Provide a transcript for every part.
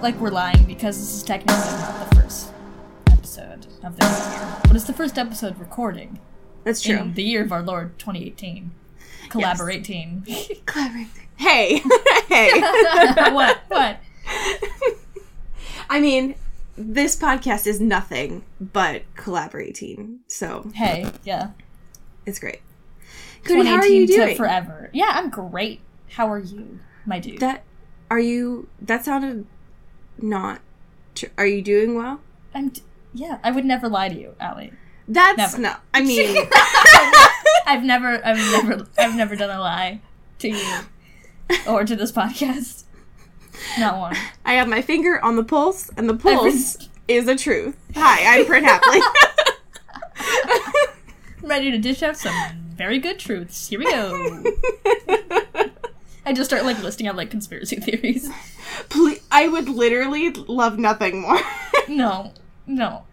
Like we're lying because this is technically not the first episode of this year, but it's the first episode recording That's true. in the year of our Lord 2018. Collaborate team. Clever. Hey, hey. what? What? I mean, this podcast is nothing but collaborating, so Hey, yeah. it's great. Cody, how are 2018 you to doing? forever. Yeah, I'm great. How are you, my dude? That are you? That sounded not. Tr- are you doing well? I'm. D- yeah, I would never lie to you, Allie. That's Never. not. I mean, I've never, I've never, I've never done a lie to you or to this podcast. Not one. I have my finger on the pulse, and the pulse is the truth. Hi, I'm Prit Hapley. I'm ready to dish out some very good truths. Here we go. I just start like listing out like conspiracy theories. Please, I would literally love nothing more. No, no,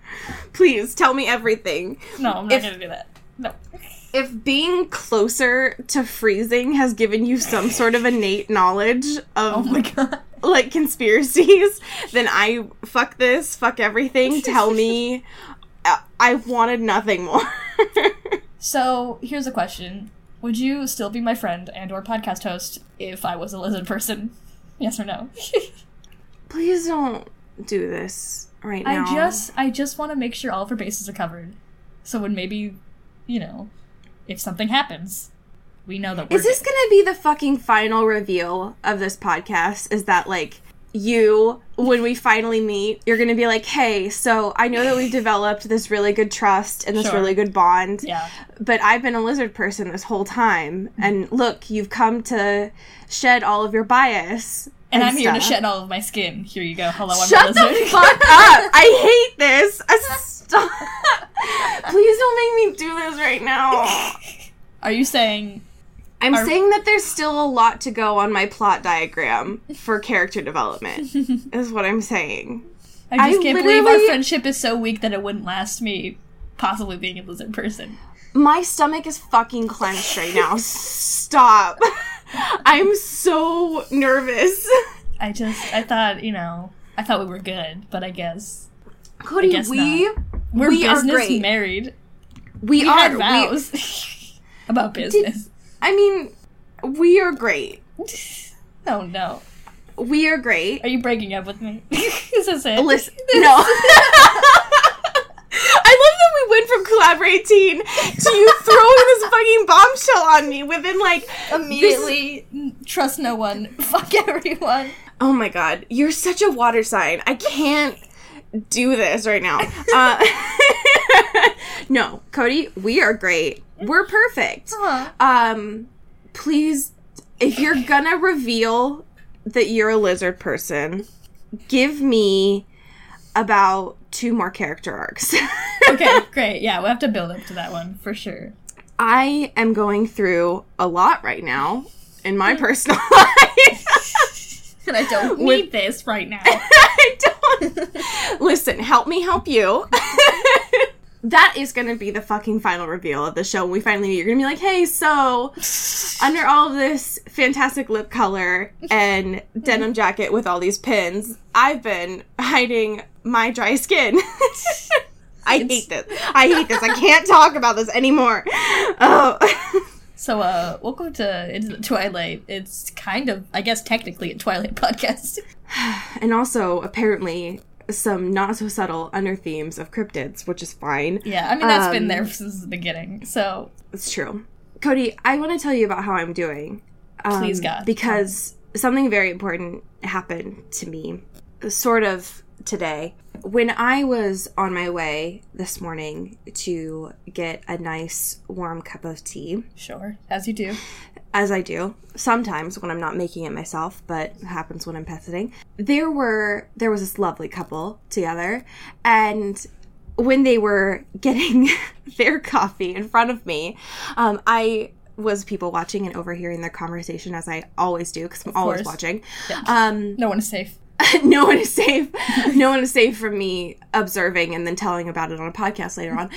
Please tell me everything. no. I'm not If- gonna do that. No. If being closer to freezing has given you some sort of innate knowledge Oh of my god. like conspiracies, then I fuck this, fuck everything. Tell me, I, I wanted nothing more. So here's a question: Would you still be my friend and/or podcast host if I was a lizard person? Yes or no? Please don't do this right now. I just, I just want to make sure all of our bases are covered. So when maybe, you know, if something happens, we know that we're Is this good. gonna be the fucking final reveal of this podcast? Is that like you, when we finally meet, you're gonna be like, hey, so I know that we've developed this really good trust and this Sure. really good bond, Yeah. but I've been a lizard person this whole time, and look, you've come to shed all of your bias. And, I'm here to shed all of my skin. Here you go. Hello, I'm Shut the fuck up! I hate this. Stop. Please don't make me do this right now. Are you saying I'm Are- saying that there's still a lot to go on my plot diagram for character development. is what I'm saying. I just I can't believe our friendship is so weak that it wouldn't last me possibly being a lizard person. My stomach is fucking clenched right now. Stop. I'm so nervous. I just I thought, you know, I thought we were good, but I guess Cody, guess we we're We are business great. married. we, We are had we- vows about business. I mean, we are great. Oh no. We are great. Are you breaking up with me? Is this it? Listen, no. I love that we went from collaborating to you throwing this fucking bombshell on me within like Immediately n- trust no one. Fuck everyone. Oh my god, you're such a water sign. I can't do this right now. Uh, no, Cody, we are great. We're perfect. Huh. Um, please, if you're gonna reveal that you're a lizard person, give me about two more character arcs. Okay, great. Yeah, we'll have to build up to that one for sure. I am going through a lot right now in my personal life. And I don't With- need this right now. I don't. Listen, help me help you. That is going to be the fucking final reveal of the show. When we finally meet, you're going to be like, hey, so under all of this fantastic lip color and denim jacket with all these pins, I've been hiding my dry skin. I hate this. I hate this. I can't talk about this anymore. Oh. So, uh, welcome to Into the Twilight. It's kind of, I guess, technically a Twilight podcast. and also, apparently, some not so subtle under themes of cryptids, which is fine. Yeah, I mean, that's been Um, there since the beginning. So, It's true. Cody, I want to tell you about how I'm doing. Um, Please, God. Because something very important happened to me sort of today. When I was on my way this morning to get a nice warm cup of tea, Sure, as you do. As I do sometimes when I'm not making it myself, but it happens when I'm pet sitting. There were there was this lovely couple together, and when they were getting their coffee in front of me, um, I was people watching and overhearing their conversation as I always do because I'm always watching. Yeah. Um, No one is safe. no one is safe. No one is safe from me observing and then telling about it on a podcast later on.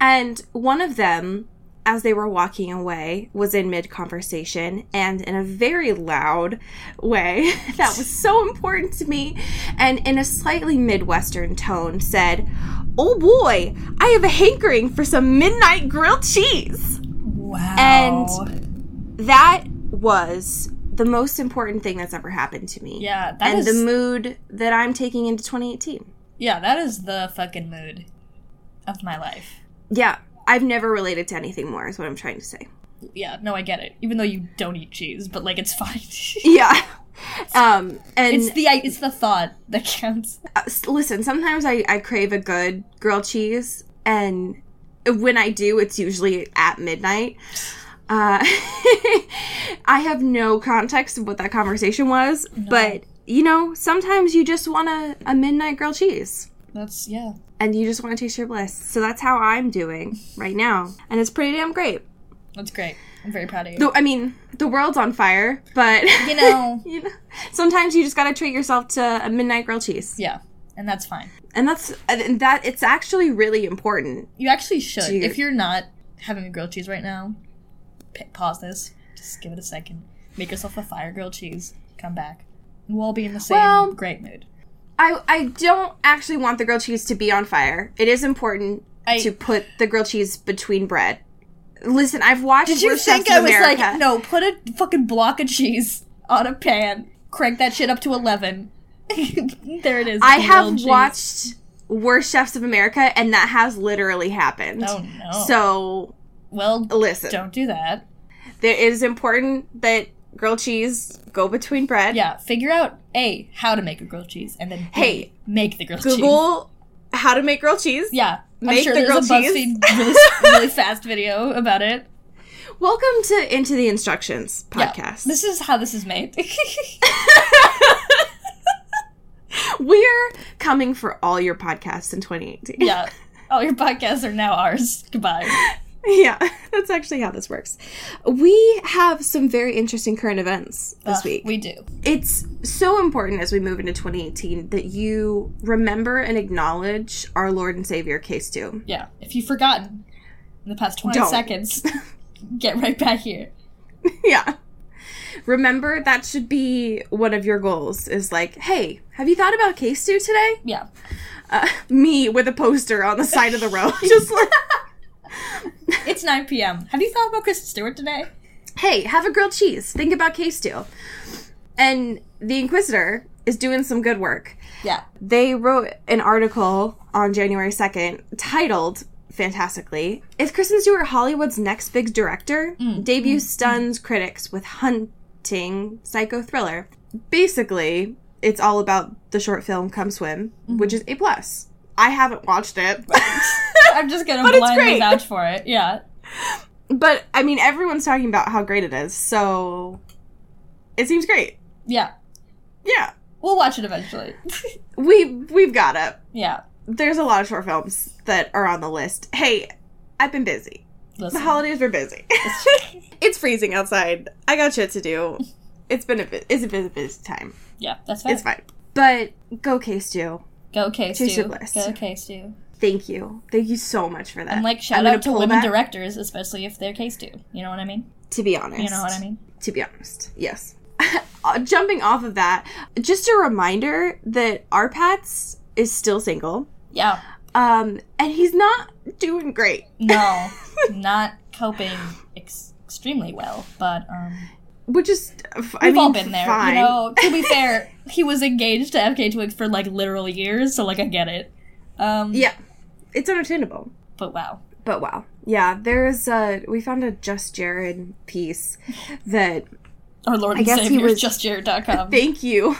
and one of them, as they were walking away, was in mid conversation and in a very loud way that was so important to me, and in a slightly Midwestern tone said, Oh boy, I have a hankering for some midnight grilled cheese. Wow. And that was the most important thing that's ever happened to me. yeah, and is the mood that I'm taking into 2018. yeah, that is the fucking mood of my life. Yeah, I've never related to anything more, is what I'm trying to say. Yeah, no, I get it. Even though you don't eat cheese, but like it's fine. Yeah. Um, and it's the it's the thought that counts. uh, listen, sometimes I, I crave a good grilled cheese, and when I do, it's usually at midnight. Uh, I have no context of what that conversation was, but you know, sometimes you just want a, a midnight grilled cheese. That's yeah. And you just want to taste your bliss. So that's how I'm doing right now, and it's pretty damn great. That's great. I'm very proud of you. Though I mean, the world's on fire, but you know, you know, sometimes you just got to treat yourself to a midnight grilled cheese, yeah, and that's fine. and that's and that. It's actually really important. You actually should. If you're not having a grilled cheese right now, pause this. Just give it a second. Make yourself a fire grilled cheese. Come back. We'll all be in the same Well- great mood. I I don't actually want the grilled cheese to be on fire. It is important I- to put the grilled cheese between bread. Listen, I've watched. Did you think I was America. like, no, put a fucking block of cheese on a pan, crank that shit up to 11. there it is. I have cheese. watched Worst Chefs of America, and that has literally happened. Oh no. So well, listen, don't do that. there, it is important that grilled cheese go between bread. Yeah, figure out A, how to make a grilled cheese, and then B, Hey, make the grilled cheese. Google how to make grilled cheese. Yeah. I'm Make sure the there's a grilled cheese. BuzzFeed really, really fast video about it. Welcome to Into the Instructions Yeah. podcast. This is how this is made. We're coming for all your podcasts in 2018. yeah. All your podcasts are now ours. Goodbye. Yeah, that's actually how this works. We have some very interesting current events this Ugh, week. We do. it's so important as we move into 2018 that you remember and acknowledge our Lord and Savior, K-Stew. Yeah. If you've forgotten in the past 20 Don't. seconds, get right back here. yeah. Remember that should be one of your goals is like, hey, have you thought about K-Stew today? Yeah. Uh, me with a poster on the side of the road. Just like, It's 9 p.m. Have you thought about Kristen Stewart today? hey, have a grilled cheese. Think about K-Stew. And the Inquisitr is doing some good work. Yeah. They wrote an article on January 2nd titled fantastically Is Kristen Stewart Hollywood's next big director? Mm, mm. Debut stuns critics with hunting psycho thriller. Basically, it's all about the short film Come Swim, mm-hmm. which is A plus. I haven't watched it. I'm just gonna But blindly vouch for it. Yeah. but I mean everyone's talking about how great it is, so it seems great. Yeah. Yeah. We'll watch it eventually. We we've got it. yeah. There's a lot of short films that are on the list. Hey, I've been busy. The holidays were busy. it's freezing outside. I got shit to do. It's been a bit. It's a a busy time. Yeah, that's fine. It's fine. But go K-Stew. Go K Taste your Stu. bliss. Go K-Stew. Thank you. Thank you so much for that. And like shout out to women that- directors, especially if they're K-Stew. You know what I mean? To be honest. You know what I mean? To be honest, yes. Uh, Jumping off of that, just a reminder that R-Patz is still single. Yeah. Um, and he's not doing great. No, not coping ex- extremely well, but um, Which is, we've mean, all been there. fine. You know, to be fair, he was engaged to FKA Twigs for like literal years, so like I get it. Um, Yeah, it's unattainable. but wow. But wow. Yeah, there's a we found a Just Jared piece that Our Lord I and guess he Savior was- is justjared.com. Thank you.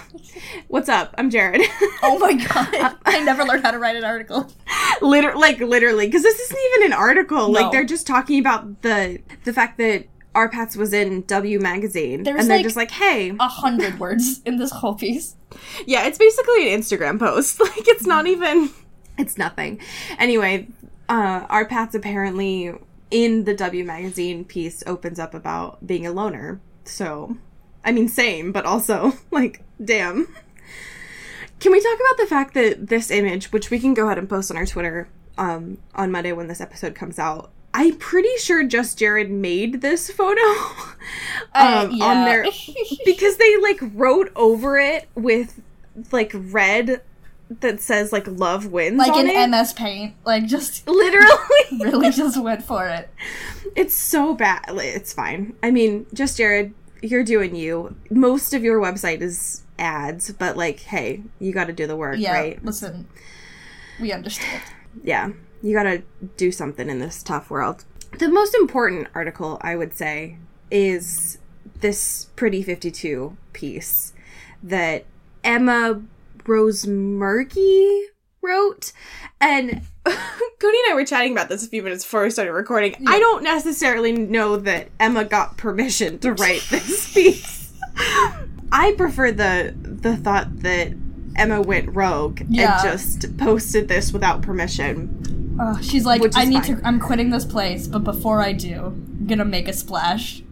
What's up? I'm Jared. oh my god. I never learned how to write an article. Liter- like literally, because this isn't even an article. No. Like they're just talking about the the fact that our R-Patz was in W magazine, There's, and they're like- just like, hey, A hundred words in this whole piece. yeah, it's basically an Instagram post. Like it's not even, it's nothing. Anyway, uh, R-Patz apparently in the W magazine piece opens up about being a loner. So, I mean, same, but also like, damn. Can we talk about the fact that this image, which we can go ahead and post on our Twitter um, on Monday when this episode comes out, I'm pretty sure Just Jared made this photo Uh, um, yeah. on their because they like wrote over it with like red that says like love wins like in it. MS Paint. Like just Literally, really just went for it. it's so bad. It's fine. I mean, Just Jared, you're doing you. Most of your website is ads, but like, hey, you got to do the work, Yeah. right? Listen. We understand. yeah, you gotta do something in this tough world. The most important article, I would say, is this Pretty 52 piece that Emma Rose Murky wrote. And Cody and I were chatting about this a few minutes before we started recording. I don't necessarily know that Emma got permission to write this piece. I prefer the the thought that Emma went rogue Yeah. and just posted this without permission. Uh, she's like, I need fine. to. I'm quitting this place, but before I do, I'm gonna make a splash.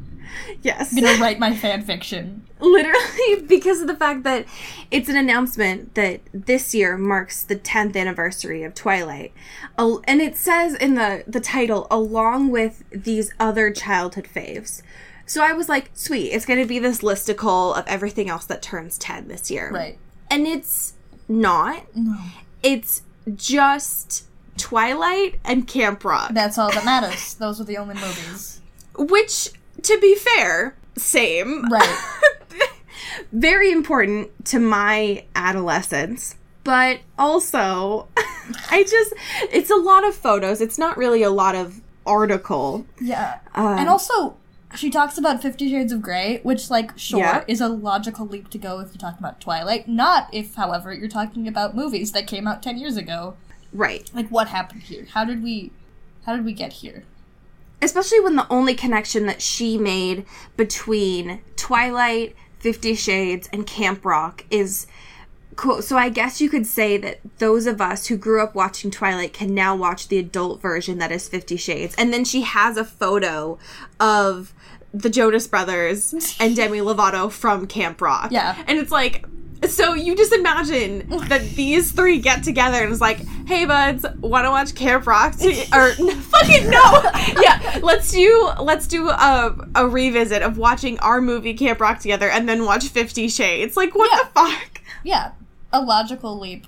Yes. I'm gonna write my fan fiction. Literally because of the fact that it's an announcement that this year marks the 10th anniversary of Twilight. And it says in the the title along with these other childhood faves. So I was like, sweet, it's going to be this listicle of everything else that turns 10 this year. Right. And it's not. No. It's just Twilight and Camp Rock. That's all that matters. Those are the only movies. Which, to be fair, same. Right. Very important to my adolescence. But also, I just, it's a lot of photos. It's not really a lot of article. Yeah. Um, and also, she talks about Fifty Shades of Grey, which, like, sure, Yeah. is a logical leap to go if you're talking about Twilight. Not if, however, you're talking about movies that came out ten years ago. Right. Like, what happened here? How did we, how did we get here? Especially when the only connection that she made between Twilight, Fifty Shades, and Camp Rock is cool. So I guess you could say that those of us who grew up watching Twilight can now watch the adult version that is Fifty Shades. And then she has a photo of the Jonas Brothers and Demi Lovato from Camp Rock. Yeah. And it's like, so you just imagine that these three get together and it's like, hey buds, want to watch Camp Rock? To- or fucking no, yeah. Let's do let's do a a revisit of watching our movie Camp Rock together and then watch Fifty Shades. Like what Yeah. the fuck? Yeah, a logical leap,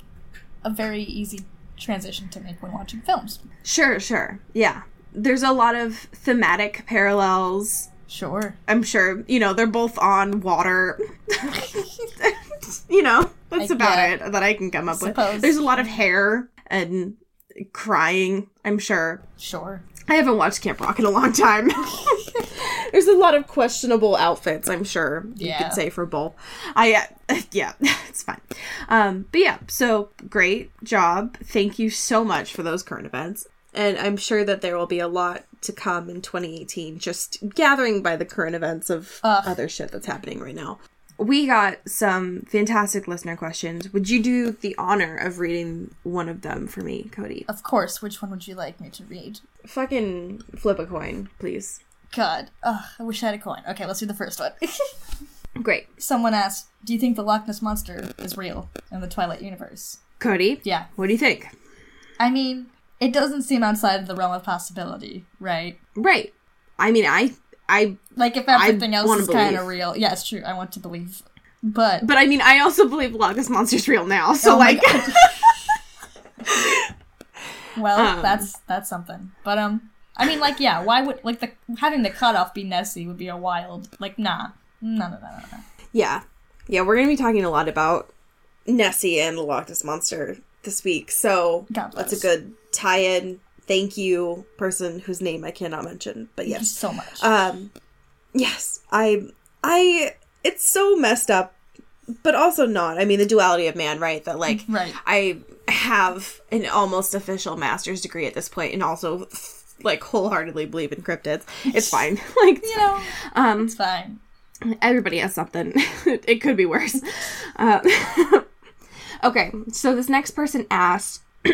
a very easy transition to make when watching films. Sure, sure, yeah. There's a lot of thematic parallels. Sure. I'm sure you know they're both on water. you know that's I- about yeah. it that I can come up Suppose. with. There's a lot of hair and crying. I'm sure. Sure. I haven't watched Camp Rock in a long time. There's a lot of questionable outfits, I'm sure you Yeah. could say for both. I uh, yeah, it's fine. Um, but yeah, so great job. Thank you so much for those current events. And I'm sure that there will be a lot to come in 2018, just gathering by the current events of Ugh. other shit that's happening right now. We got some fantastic listener questions. Would you do the honor of reading one of them for me, Cody? Of course. Which one would you like me to read? Fucking flip a coin, please. God. Ugh, I wish I had a coin. Okay, let's do the first one. Great. Someone asked, "Do you think the Loch Ness monster is real in the Twilight universe?" Cody, Yeah. what do you think? I mean, it doesn't seem outside of the realm of possibility, right? Right. I mean, I, I, Like if everything else wanna is kind of real. Yeah, it's true. I want to believe, but but I mean, I also believe Loch Ness Monster's real now. So, Oh like, well, Um. that's that's something. But um, I mean, like, yeah, why would like the having the cutoff be Nessie would be a wild like nah, no, no, no, no, no. yeah, yeah, we're gonna be talking a lot about Nessie and the Loch Ness Monster this week. So that's a good tie-in. Thank you, person whose name I cannot mention. But Thank you yes, so much. um, yes, I, I it's so messed up, but also not. I mean, the duality of man, right? That like Right. I have an almost official master's degree at this point, and also like wholeheartedly believe in cryptids. It's fine. like You know, um, it's fine. everybody has something. it could be worse. Uh, okay, so this next person asked.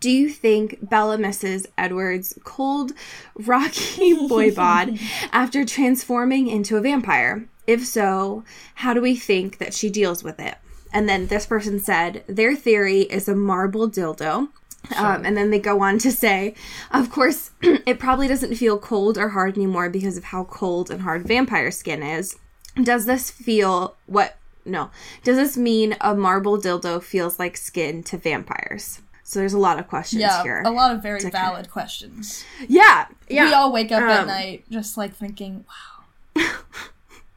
Do you think Bella misses Edward's cold, rocky boy bod after transforming into a vampire? If so, how do we think that she deals with it? And then this person said their theory is a marble dildo. Um, and then they go on to say, of course, it probably doesn't feel cold or hard anymore because of how cold and hard vampire skin is. Does this feel what? No. Does this mean a marble dildo feels like skin to vampires? So there's a lot of questions Yeah, here. a lot of very valid questions. yeah, yeah. We all wake up at Um, night just like thinking, "Wow,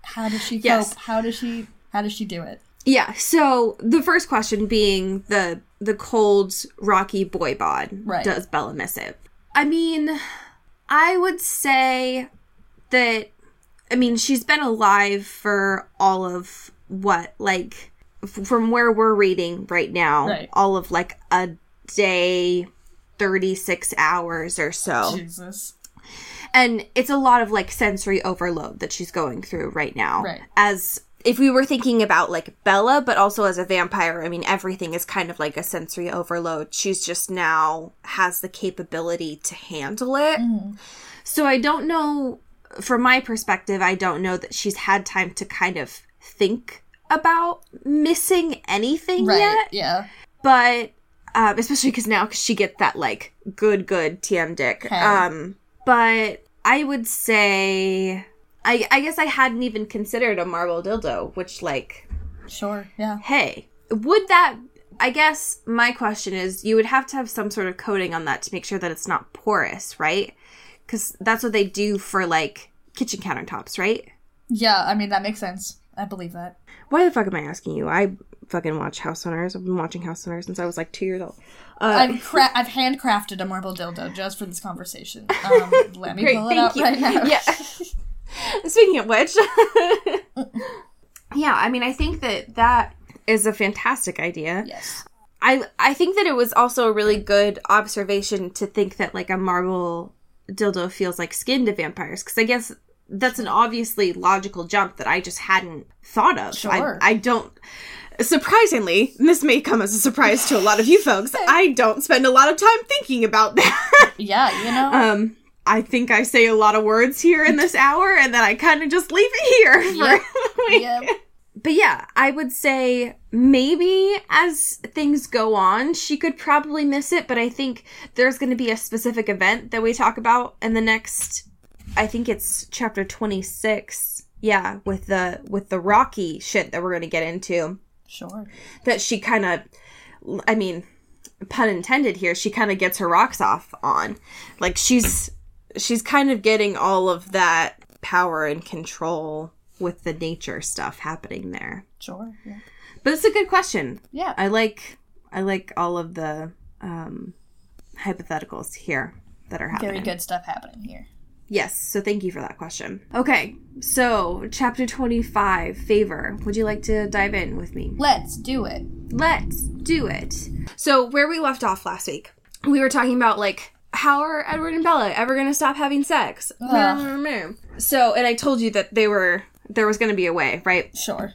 how does she cope? Yes. How does she? How does she do it?" Yeah. So the first question being the the cold rocky boy bod. Right. Does Bella miss it? I mean, I would say that. I mean, she's been alive for all of what like f- from where we're reading right now, Right. all of like a day, thirty six hours or so. Jesus. and it's a lot of like sensory overload that she's going through right now Right. as if we were thinking about like bella but also as a vampire i mean everything is kind of like a sensory overload she's just now has the capability to handle it mm-hmm. so i don't know from my perspective i don't know that she's had time to kind of think about missing anything Right. yet Yeah. but um, especially because now 'cause she gets that like good good TM dick. Okay. Um, but I would say I I guess I hadn't even considered a marble dildo, which like Sure. Yeah. hey, would that? I guess my question is, you would have to have some sort of coating on that to make sure that it's not porous, right? Because that's what they do for like kitchen countertops, right? Yeah. I mean that makes sense. I believe that. Why the fuck am I asking you? I fucking watch House Hunters. I've been watching House Hunters since I was like two years old. Uh, I've cra- I've handcrafted a marble dildo just for this conversation. Um, let me Great, pull it thank out you. right now. Yeah. Speaking of which, yeah, I mean, I think that that is a fantastic idea. Yes. I I think that it was also a really good observation to think that like a marble dildo feels like skin to vampires because I guess that's an obviously logical jump that I just hadn't thought of. Sure. I, I don't. Surprisingly, this may come as a surprise to a lot of you folks. I don't spend a lot of time thinking about that. Yeah. You know. Um, I think I say a lot of words here in this hour, and then I kind of just leave it here. For Yep. Yep. But yeah, I would say maybe as things go on, she could probably miss it. But I think there's going to be a specific event that we talk about in the next. I think it's chapter twenty six. Yeah, with the with the Rocky shit that we're going to get into Sure. that she kind of i mean pun intended here she kind of gets her rocks off on like she's she's kind of getting all of that power and control with the nature stuff happening there Sure. Yeah. but it's a good question Yeah. i like i like all of the um hypotheticals here that are happening Very good stuff happening here. Yes so thank you for that question okay so chapter 25 favor would you like to dive in with me Let's do it. Let's do it. So, where we left off last week, we were talking about like how are Edward and Bella ever going to stop having sex? Ugh. So, and I told you that they were there was going to be a way, right? Sure.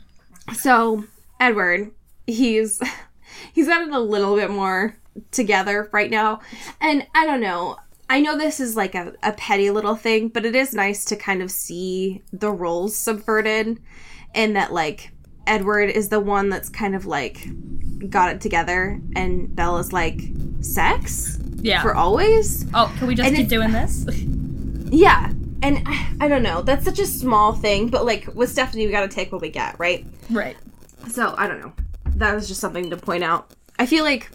So, Edward, he's he's gotten a little bit more together right now. And I don't know. I know this is like a, a petty little thing, but it is nice to kind of see the roles subverted and that like Edward is the one that's kind of like got it together and Bella's like sex Yeah. for always. oh, can we just And keep it- doing this? Yeah. And I, I don't know. That's such a small thing, but like with Stephenie we got to take what we get, right? right. So I don't know. That was just something to point out. I feel like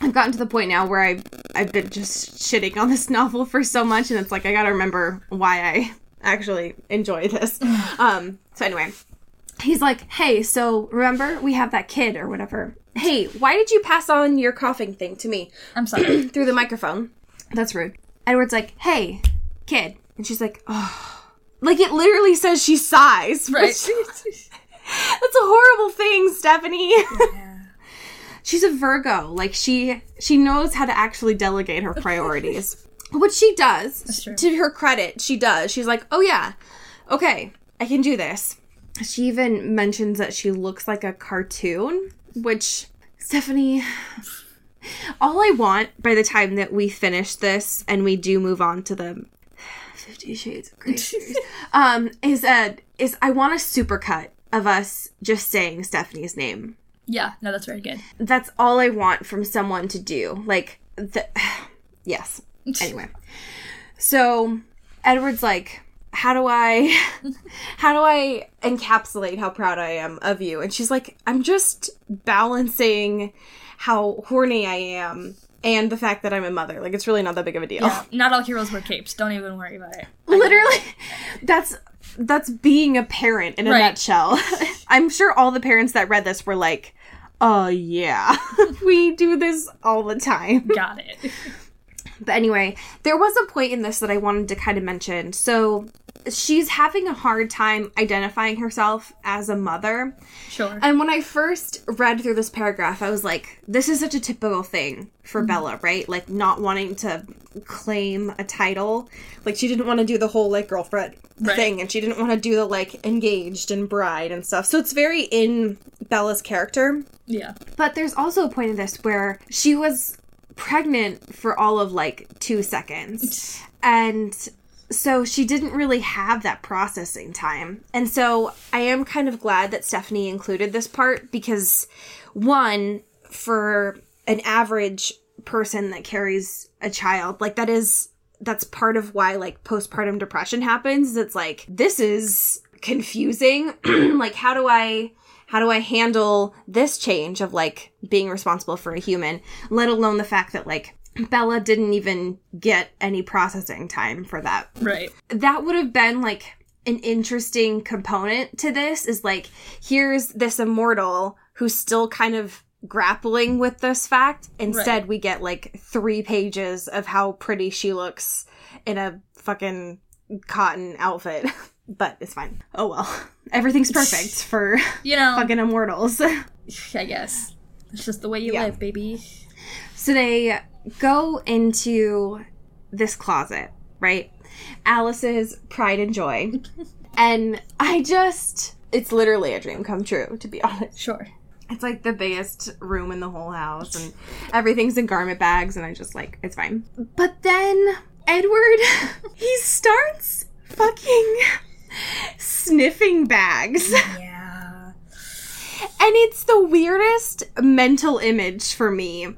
I've gotten to the point now where I've I've been just shitting on this novel for so much, and it's like I gotta remember why I actually enjoy this. um. So anyway, he's like, "Hey, so remember we have that kid or whatever. Hey, why did you pass on your coughing thing to me I'm sorry. through the microphone? That's rude." Edward's like, "Hey, kid," and she's like, "Oh." Like it literally says she sighs. Right. That's a horrible thing, Stephenie. She's a Virgo. Like she she knows how to actually delegate her priorities. Which she does. To her credit, she does. She's like, "Oh yeah. Okay, I can do this." She even mentions that she looks like a cartoon, which Stephenie all I want by the time that we finish this and we do move on to the Fifty Shades of Grey series, um, is a is I want a supercut of us just saying Stephenie's name. Yeah, no, that's very good. That's all I want from someone to do. Like the yes. Anyway, so Edward's like, how do I, how do I encapsulate how proud I am of you? And she's like, I'm just balancing how horny I am and the fact that I'm a mother. Like it's really not that big of a deal. Yeah, not all heroes wear capes. Don't even worry about it. Literally, that's that's being a parent in a Right. nutshell. I'm sure all the parents that read this were like, "Oh yeah, we do this all the time." Got it. But anyway, there was a point in this that I wanted to kind of mention. So she's having a hard time identifying herself as a mother. Sure. And when I first read through this paragraph, I was like, this is such a typical thing for mm-hmm. Bella, right? Like not wanting to claim a title. Like she didn't want to do the whole like girlfriend Right. thing and she didn't want to do the like engaged and bride and stuff. So it's very in Bella's character. yeah. But there's also a point in this where she was pregnant for all of like two seconds. And so she didn't really have that processing time. And so I am kind of glad that Stephenie included this part because, one, for an average person that carries a child, like that is. That's part of why like postpartum depression happens. It's like this is confusing. like how do I how do I handle this change of like being responsible for a human, let alone the fact that like Bella didn't even get any processing time for that. Right. That would have been like an interesting component to this is like here's this immortal who's still kind of grappling with this fact. Instead, Right. we get like three pages of how pretty she looks in a fucking cotton outfit. But it's fine. Oh well. Everything's perfect for You know, fucking immortals. I guess. It's just the way you Yeah. live, baby. So they go into this closet, right? Alice's pride and joy. and I just it's literally a dream come true, to be honest. Sure. It's like the biggest room in the whole house and everything's in garment bags and I just like it's fine. But then Edward he starts fucking sniffing bags. Yeah. And it's the weirdest mental image for me.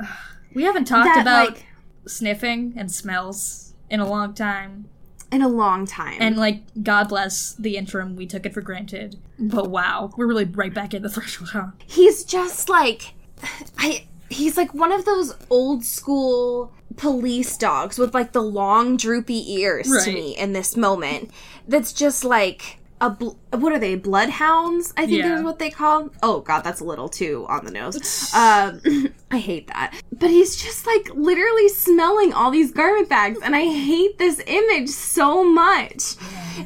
We haven't talked That, about like- sniffing and smells in a long time. In a long time. And like, God bless the interim, we took it for granted. But wow, we're really right back in the threshold, huh? he's just like I he's like one of those old school police dogs with like the long droopy ears to me in this moment. That's just like a bl- what are they bloodhounds? I think Yeah. is what they call. Oh god, that's a little too on the nose. um, I hate that. But he's just like literally smelling all these garment bags, and I hate this image so much.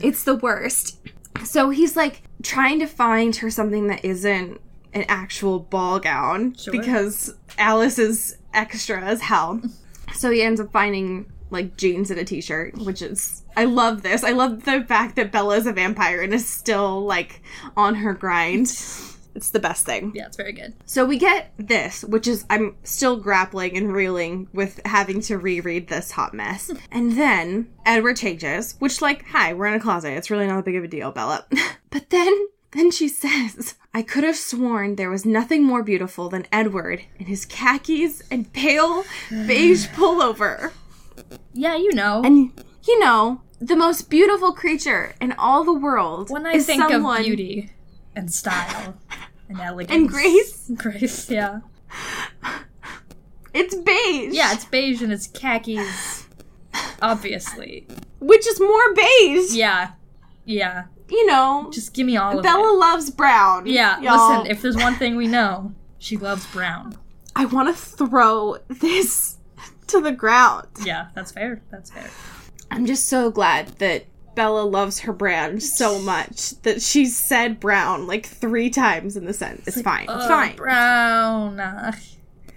It's the worst. So he's like trying to find her something that isn't an actual ball gown Sure. because Alice is extra as hell. So he ends up finding like jeans and a t-shirt, which is I love this. I love the fact that Bella is a vampire and is still like on her grind. It's the best thing. Yeah, it's very good. So we get this, which is I'm still grappling and reeling with having to reread this hot mess. And then Edward changes, which like, hi, we're in a closet. It's really not that big of a deal, Bella. but then then she says, I could have sworn there was nothing more beautiful than Edward in his khakis and pale beige pullover. Yeah, you know. And you know, the most beautiful creature in all the world when I is think someone of beauty and style and elegance and grace, grace, yeah, it's beige. yeah, it's beige and it's khakis, obviously. which is more beige. Yeah, yeah. You know, Just give me all of Bella it. loves brown. Yeah, y'all. listen. If there's one thing we know, she loves brown. I want to throw this to the ground. Yeah, that's fair. That's fair. I'm just so glad that Bella loves her brand so much that she said brown like three times in the sentence. It's, fine. It's fine. Brown.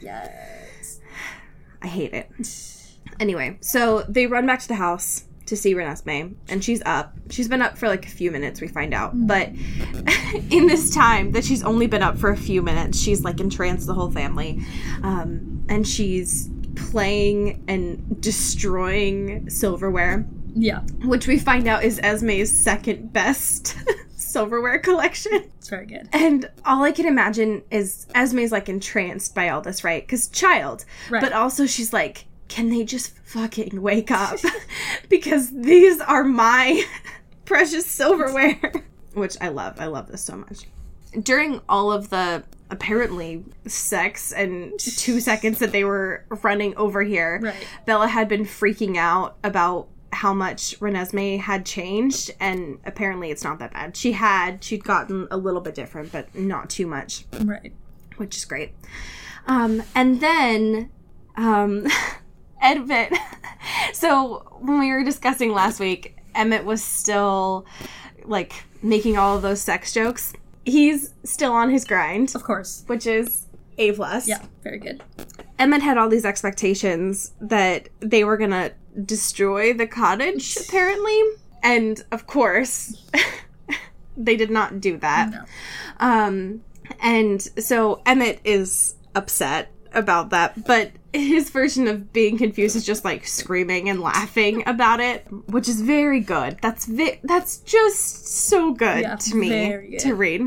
Yes. I hate it. Anyway, so they run back to the house to see Renesmee, and she's up. She's been up for like a few minutes, we find out. But in this time that she's only been up for a few minutes, she's like entranced the whole family. Um, and she's playing and destroying silverware, Yeah. which we find out is Esme's second best silverware collection. It's very good. And all I can imagine is Esme's like entranced by all this, right? Because child. Right. But also she's like, can they just fucking wake up? because these are my precious silverware. Which I love. I love this so much. During all of the apparently sex and two seconds that they were running over here, Right. Bella had been freaking out about how much Renesmee had changed, and apparently it's not that bad. She had, she'd gotten a little bit different, but not too much, Right. which is great. Um, and then, um, Emmett. so when we were discussing last week, Emmett was still like making all of those sex jokes. He's still on his grind, Of course. which is A plus. Yeah. Very good. Emmett had all these expectations that they were gonna destroy the cottage, apparently. And of course, they did not do that. No. Um, and so Emmett is upset about that, but his version of being confused is just like screaming and laughing about it, which is very good. That's vi- that's just so good Yeah, to me good. to read.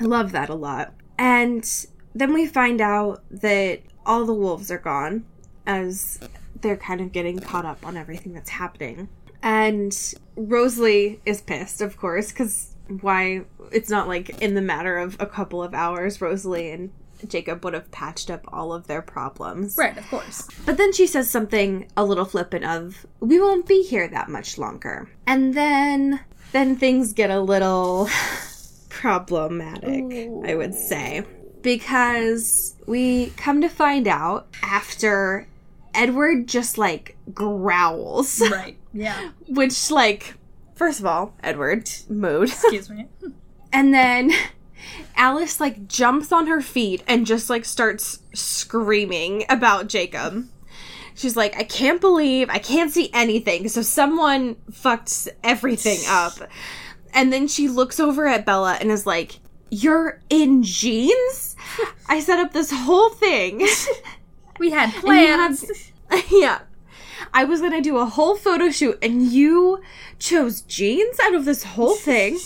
I love that a lot. And then we find out that all the wolves are gone as they're kind of getting caught up on everything that's happening. And Rosalie is pissed, of course, because why? It's not like in the matter of a couple of hours, Rosalie and Jacob would have patched up all of their problems. Right. Of course. But then she says something a little flippant of, "We won't be here that much longer." And then then things get a little problematic, I would say. Because we come to find out after Edward just like growls, Right. Yeah. which like first of all, Edward mood. Excuse me. And then Alice like jumps on her feet and just like starts screaming about Jacob. She's like, I can't believe I can't see anything. So someone fucked everything up. And then she looks over at Bella and is like, You're in jeans? I set up this whole thing. We had plans. had- yeah. I was gonna do a whole photo shoot and you chose jeans out of this whole thing.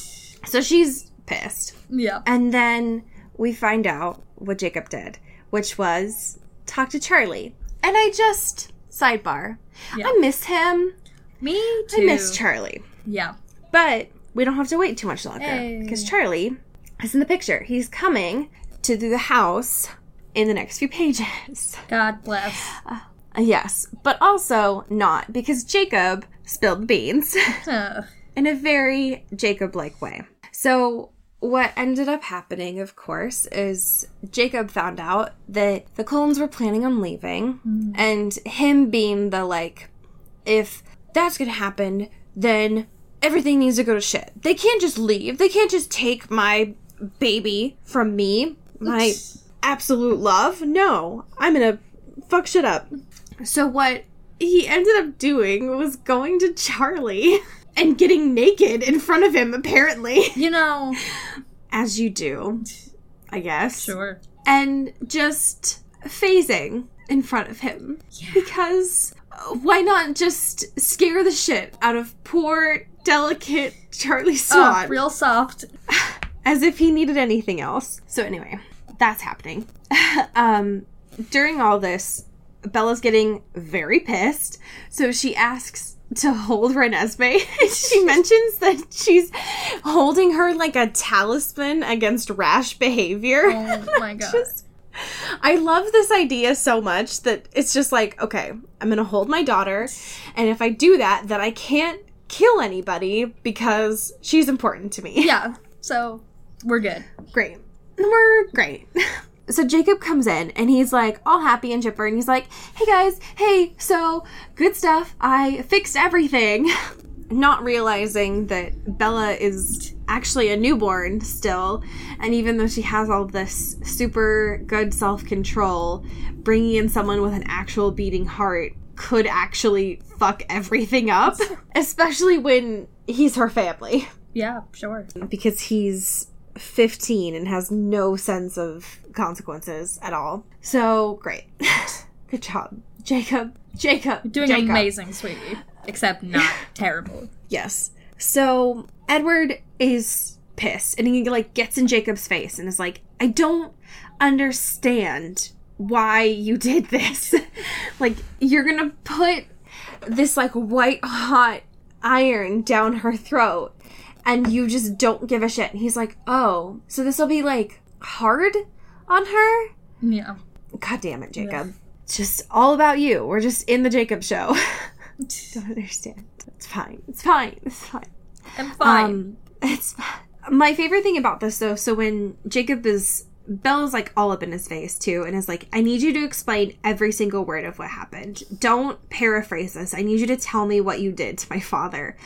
So she's pissed. Yeah. And then we find out what Jacob did, which was talk to Charlie. And I just sidebar. Yeah. I miss him. Me too. I miss Charlie. Yeah. But we don't have to wait too much longer Hey. because Charlie is in the picture. He's coming to the house in the next few pages. God bless. Uh, Yes, but also not because Jacob spilled the beans Uh, in a very Jacob like way. So, what ended up happening, of course, is Jacob found out that the Cullens were planning on leaving, mm. and him being the like, if that's gonna happen, then everything needs to go to shit. They can't just leave. They can't just take my baby from me, my absolute love. No, I'm gonna fuck shit up. So what he ended up doing was going to Charlie and getting naked in front of him, apparently. you know. As you do, I guess. Sure. And just phasing in front of him. Because uh, why not just scare the shit out of poor, delicate Charlie Oh, Swan? real soft. as if he needed anything else. So anyway, that's happening. um, during all this, Bella's getting very pissed, so she asks to hold Renesmee. she mentions that she's holding her like a talisman against rash behavior. Oh my god. Just- I love this idea so much that it's just like, okay, I'm gonna hold my daughter, and if I do that, then I can't kill anybody because she's important to me. yeah. So we're good. great. We're great. So Jacob comes in and he's like all happy and chipper and he's like, "Hey guys, hey, so good stuff. I fixed everything." not realizing that Bella is actually a newborn still, and even though she has all this super good self control, bringing in someone with an actual beating heart could actually fuck everything up, especially when he's her family Yeah, sure. because he's 15 and has no sense of consequences at all. So great. Good job, Jacob. Jacob. Doing Jacob. amazing, sweetie. Except not terrible. Yes. So Edward is pissed and he like gets in Jacob's face and is like, I don't understand why you did this. like, you're gonna put this like white hot iron down her throat and you just don't give a shit. And he's like, Oh, so this will be like hard on her? Yeah. God damn it, Jacob. It's just all about you. We're just in the Jacob show. don't understand. It's fine. It's fine. It's fine. I'm fine. Um, it's my favorite thing about this though. So when Jacob is Bella's like all up in his face too, and is like, "I need you to explain every single word of what happened. Don't paraphrase this. I need you to tell me what you did to my father."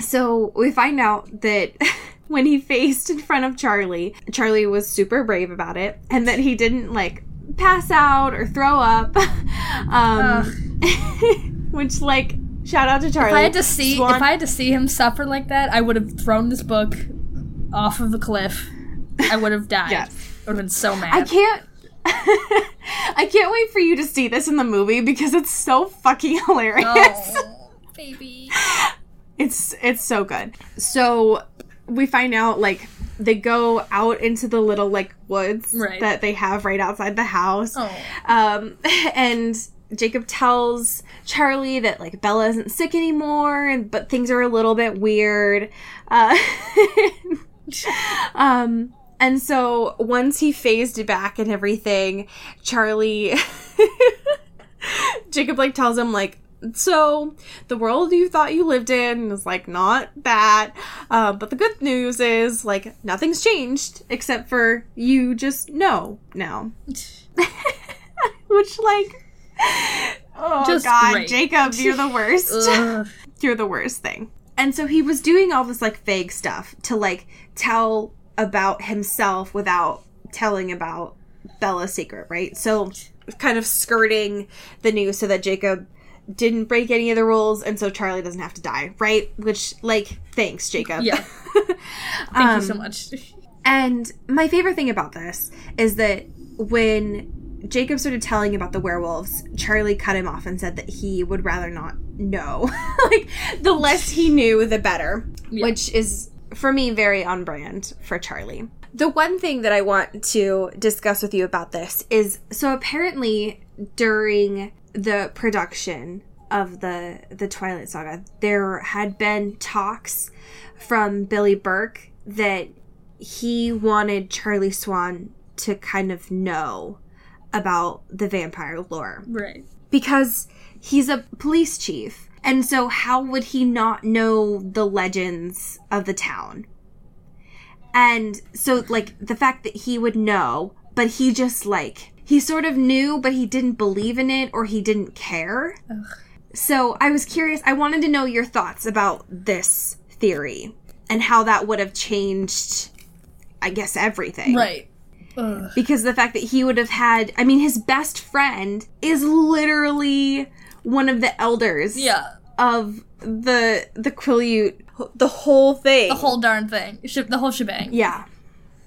So we find out that. When he faced in front of Charlie, Charlie was super brave about it, and that he didn't like pass out or throw up. um, which, like, shout out to Charlie. if I had to see Swan- if I had to see him suffer like that, I would have thrown this book off of the cliff. I would have died. Yes. I would have been so mad. I can't. I can't wait for you to see this in the movie because it's so fucking hilarious. Oh, baby. It's it's so good. So we find out like they go out into the little like woods Right. that they have right outside the house. Oh. Um and Jacob tells Charlie that like Bella isn't sick anymore, and but things are a little bit weird. Uh, um, and so once he phased back and everything, Charlie, Jacob like tells him like, so the world you thought you lived in is like not that. Uh, but the good news is like nothing's changed except for you just know now. Which like, oh Just god, great. Jacob, you're the worst you're the worst thing. And so he was doing all this like vague stuff to like tell about himself without telling about Bella's secret, right? So kind of skirting the news so that Jacob didn't break any of the rules and so Charlie doesn't have to die, right? Which like thanks, Jacob. Yeah. Thank you so um, much. And my favorite thing about this is that when Jacob started telling about the werewolves, Charlie cut him off and said that he would rather not know. like, the less he knew, the better. Yeah. Which is, for me, very on brand for Charlie. The one thing that I want to discuss with you about this is so apparently during the production of the the Twilight Saga, there had been talks from Billy Burke that he wanted Charlie Swan to kind of know about the vampire lore Right. because he's a police chief. And so how would he not know the legends of the town? And so like the fact that he would know, but he just like he sort of knew but he didn't believe in it or he didn't care. So I was curious, I wanted to know your thoughts about this theory and how that would have changed I guess everything Right. Ugh. because the fact that he would have had i mean his best friend is literally one of the elders Yeah. of the the quileute the whole thing The whole darn thing. The whole shebang. yeah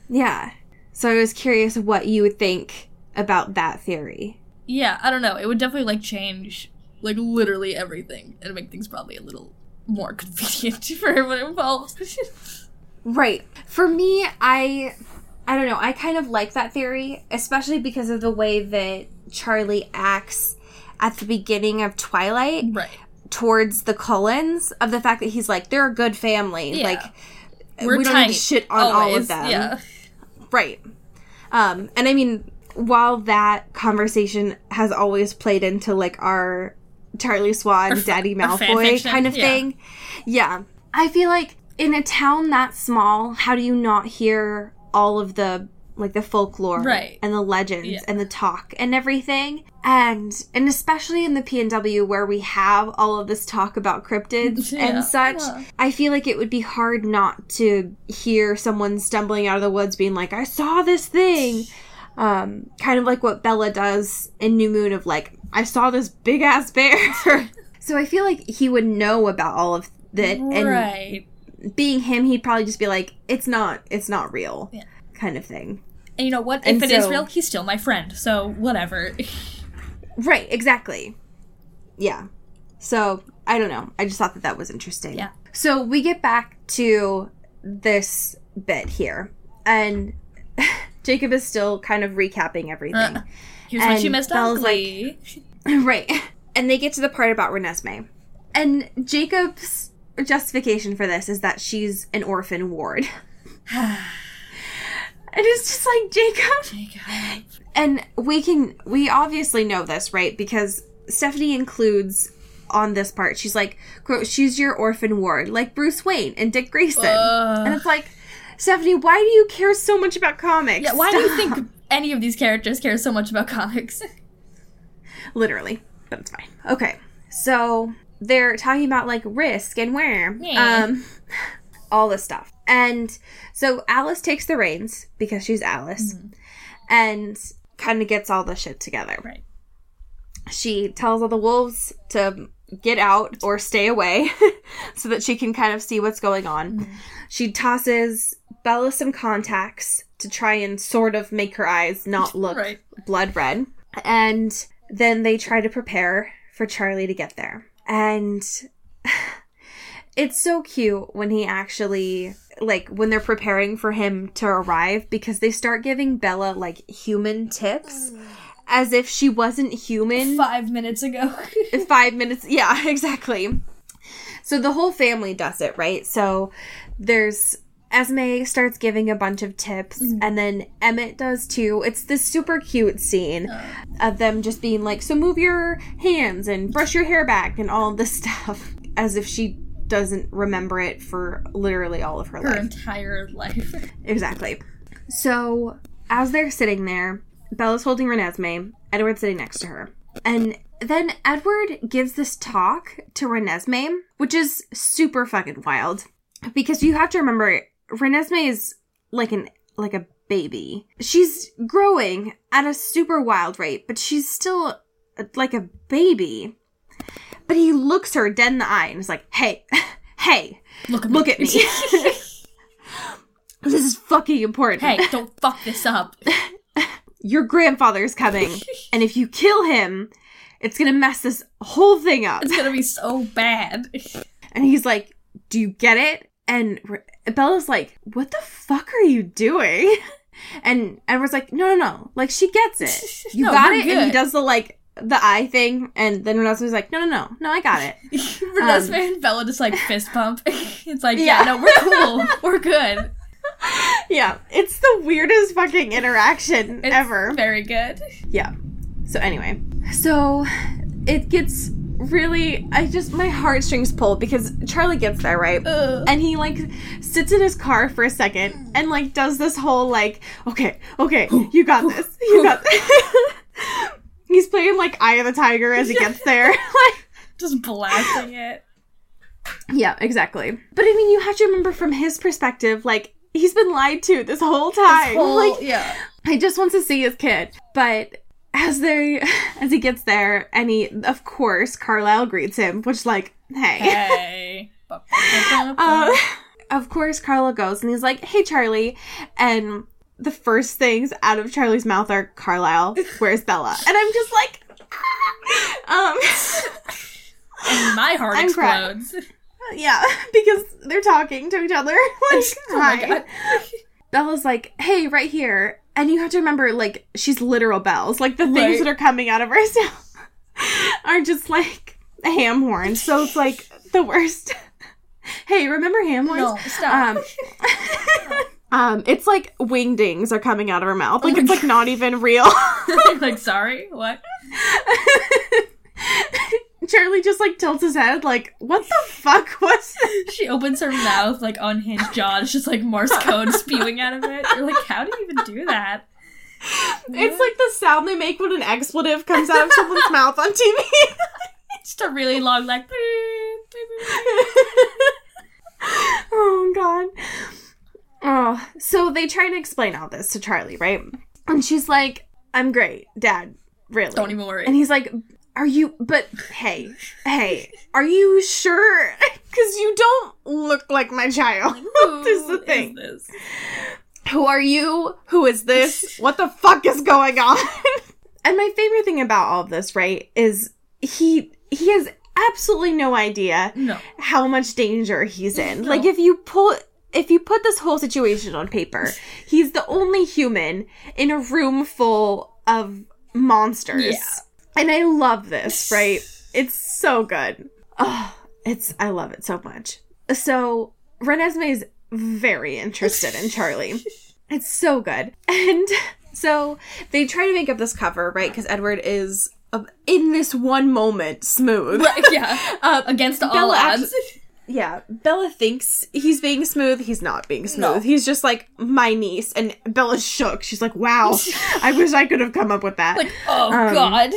yeah so i was curious what you would think about that theory Yeah, I don't know. It would definitely like change like literally everything and make things probably a little more convenient for everyone involved. right for me i i don't know i kind of like that theory especially because of the way that charlie acts at the beginning of twilight right. towards the Cullens of the fact that he's like they're a good family. Yeah. Like We're we don't tiny. need to shit on all of them. Yeah. Right. Um and I mean while that conversation has always played into like our Charlie Swan, fa- Daddy Malfoy kind of yeah. thing. Yeah. I feel like in a town that small, how do you not hear all of the like the folklore Right. and the legends Yeah. and the talk and everything. And and especially in the PNW where we have all of this talk about cryptids Yeah. and such, Yeah. I feel like it would be hard not to hear someone stumbling out of the woods being like, I saw this thing. Um, kind of like what Bella does in New Moon of like, I saw this big ass bear. so I feel like he would know about all of that and right. being him, he'd probably just be like, "It's not, it's not real," Yeah. kind of thing. And you know what? And if it is so- real, he's still my friend. So whatever. Right? Exactly. Yeah. So I don't know. I just thought that that was interesting. Yeah. So we get back to this bit here, and Jacob is still kind of recapping everything. Uh, Here's what you And missed Bella's out, like- right. And they get to the part about Renesmee. And Jacob's justification for this is that she's an orphan ward. and it's just like, Jacob. Jacob. And we can, we obviously know this, right? Because Stephenie includes on this part, she's like, quote, she's your orphan ward, like Bruce Wayne and Dick Grayson. Ugh. and it's like, Stephenie, why do you care so much about comics? Yeah, why do you think any of these characters care so much about comics? literally but it's fine okay so they're talking about like risk and where Yeah. um all this stuff and so alice takes the reins because she's alice and kind of gets all the shit together Right. she tells all the wolves to get out or stay away so that she can kind of see what's going on she tosses bella some contacts to try and sort of make her eyes not look Right. blood red. And then they try to prepare for Charlie to get there. And it's so cute when he actually like when they're preparing for him to arrive because they start giving Bella like human tips as if she wasn't human Five minutes ago. five minutes. Yeah, exactly. So the whole family does it, right? So there's Esme starts giving a bunch of tips, mm-hmm. and then Emmett does too. It's this super cute scene uh. of them just being like, "So move your hands and brush your hair back and all this stuff," as if she doesn't remember it for literally all of her, Her life. entire life. Exactly. So as they're sitting there, Bella's holding Renesmee, Edward's sitting next to her. And then Edward gives this talk to Renesmee, which is super fucking wild. Because you have to remember, Renesmee is like an like a baby. She's growing at a super wild rate, but she's still like a baby. But he looks her dead in the eye and is like, "Hey, hey, Look at look at me. this is fucking important. hey, don't fuck this up. your grandfather's coming, and if you kill him, it's gonna mess this whole thing up. It's gonna be so bad. And he's like, Do you get it? And Bella's like, What the fuck are you doing? And Edward's like, No, no, no. Like, she gets it. You No, got it. And he does the like, the eye thing. And then Renesmee's like, No, no, no. No, I got it. Renesmee um, and Bella just like fist pump. It's like, Yeah. yeah, no, we're cool. We're good. yeah. It's the weirdest fucking interaction It's ever. Very good. Yeah. So anyway, so it gets really I just my heartstrings pull because Charlie gets there, right? Ugh. And he like sits in his car for a second and like does this whole like, okay, okay, you got this. You got this. He's playing like Eye of the Tiger as he gets there. like Just blasting it. Yeah, exactly. But I mean you have to remember from his perspective, like he's been lied to this whole time. Whole- like yeah. he just wants to see his kid. But as they as he gets there and he of course Carlisle greets him, which like, hey. Hey. Uh, of course Carla goes and he's like, Hey Charlie and the first things out of Charlie's mouth are Carlisle, where's Bella? And I'm just like Um and my heart I'm crying. explodes. Yeah, because they're talking to each other. Like, Oh my. God. Bella's like, hey, right here. And you have to remember, like, she's literal bells. Like, the things Right. that are coming out of her mouth are just like ham horns. So it's like the worst. hey, remember ham horns? No, stop. Um, um, it's like wingdings are coming out of her mouth. Like, my it's like not even real. like, sorry, what? Just like tilts his head, like, what the fuck was this? She opens her mouth like unhinged jaw. It's just like Morse code spewing out of it. You're like, how do you even do that? It's like the sound they make when an expletive comes out of someone's mouth on TV. Just a really long like. oh god. Oh, so they try to explain all this to Charlie, right? And she's like, "I'm great, Dad. Really? Don't even worry. And he's like, "Are you? But hey, hey, are you sure? Because you don't look like my child. Who this is the is thing. this? Who are you? Who is this? What the fuck is going on?" and my favorite thing about all of this, right, is he he has absolutely no idea No. how much danger he's in. No. Like if you pull if you put this whole situation on paper, he's the only human in a room full of monsters. Yeah. And I love this, right? It's so good. Oh, it's I love it so much. So Renesmee is very interested in Charlie. It's so good. And so they try to make up this cover, right? Because Edward is uh, in this one moment smooth. Right, yeah. Uh, Against all Bella odds. actu- yeah, Bella thinks he's being smooth. He's not being smooth. No. He's just like my niece, and Bella's shook. She's like, "Wow, I wish I could have come up with that." like, oh Um, god.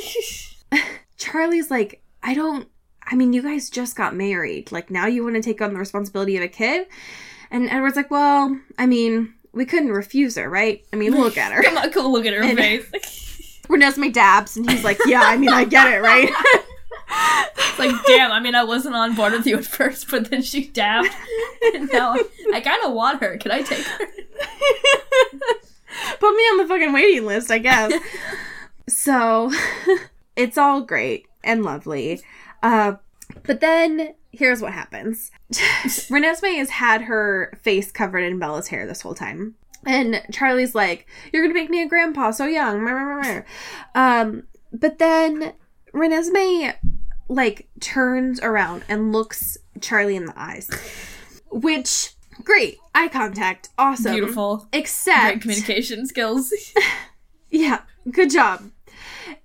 Charlie's like, "I don't. I mean, you guys just got married. Like now you want to take on the responsibility of a kid?" And Edward's like, "Well, I mean, we couldn't refuse her, right? I mean, look at her." Come on, go look at her And- face. Renesmee dabs, and he's like, "Yeah, I mean, I get it, right?" It's like, damn, I mean, I wasn't on board with you at first, but then she dabbed. And now I kind of want her. Can I take her? Put me on the fucking waiting list, I guess. so it's all great and lovely. Uh, but then here's what happens. Renesmee has had her face covered in Bella's hair this whole time. And Charlie's like, You're gonna make me a grandpa so young. Mer, mer, mer, mer." Um, but then Renesmee like turns around and looks Charlie in the eyes. Which great. Eye contact. Awesome. Beautiful. Except Great communication skills. yeah, good job.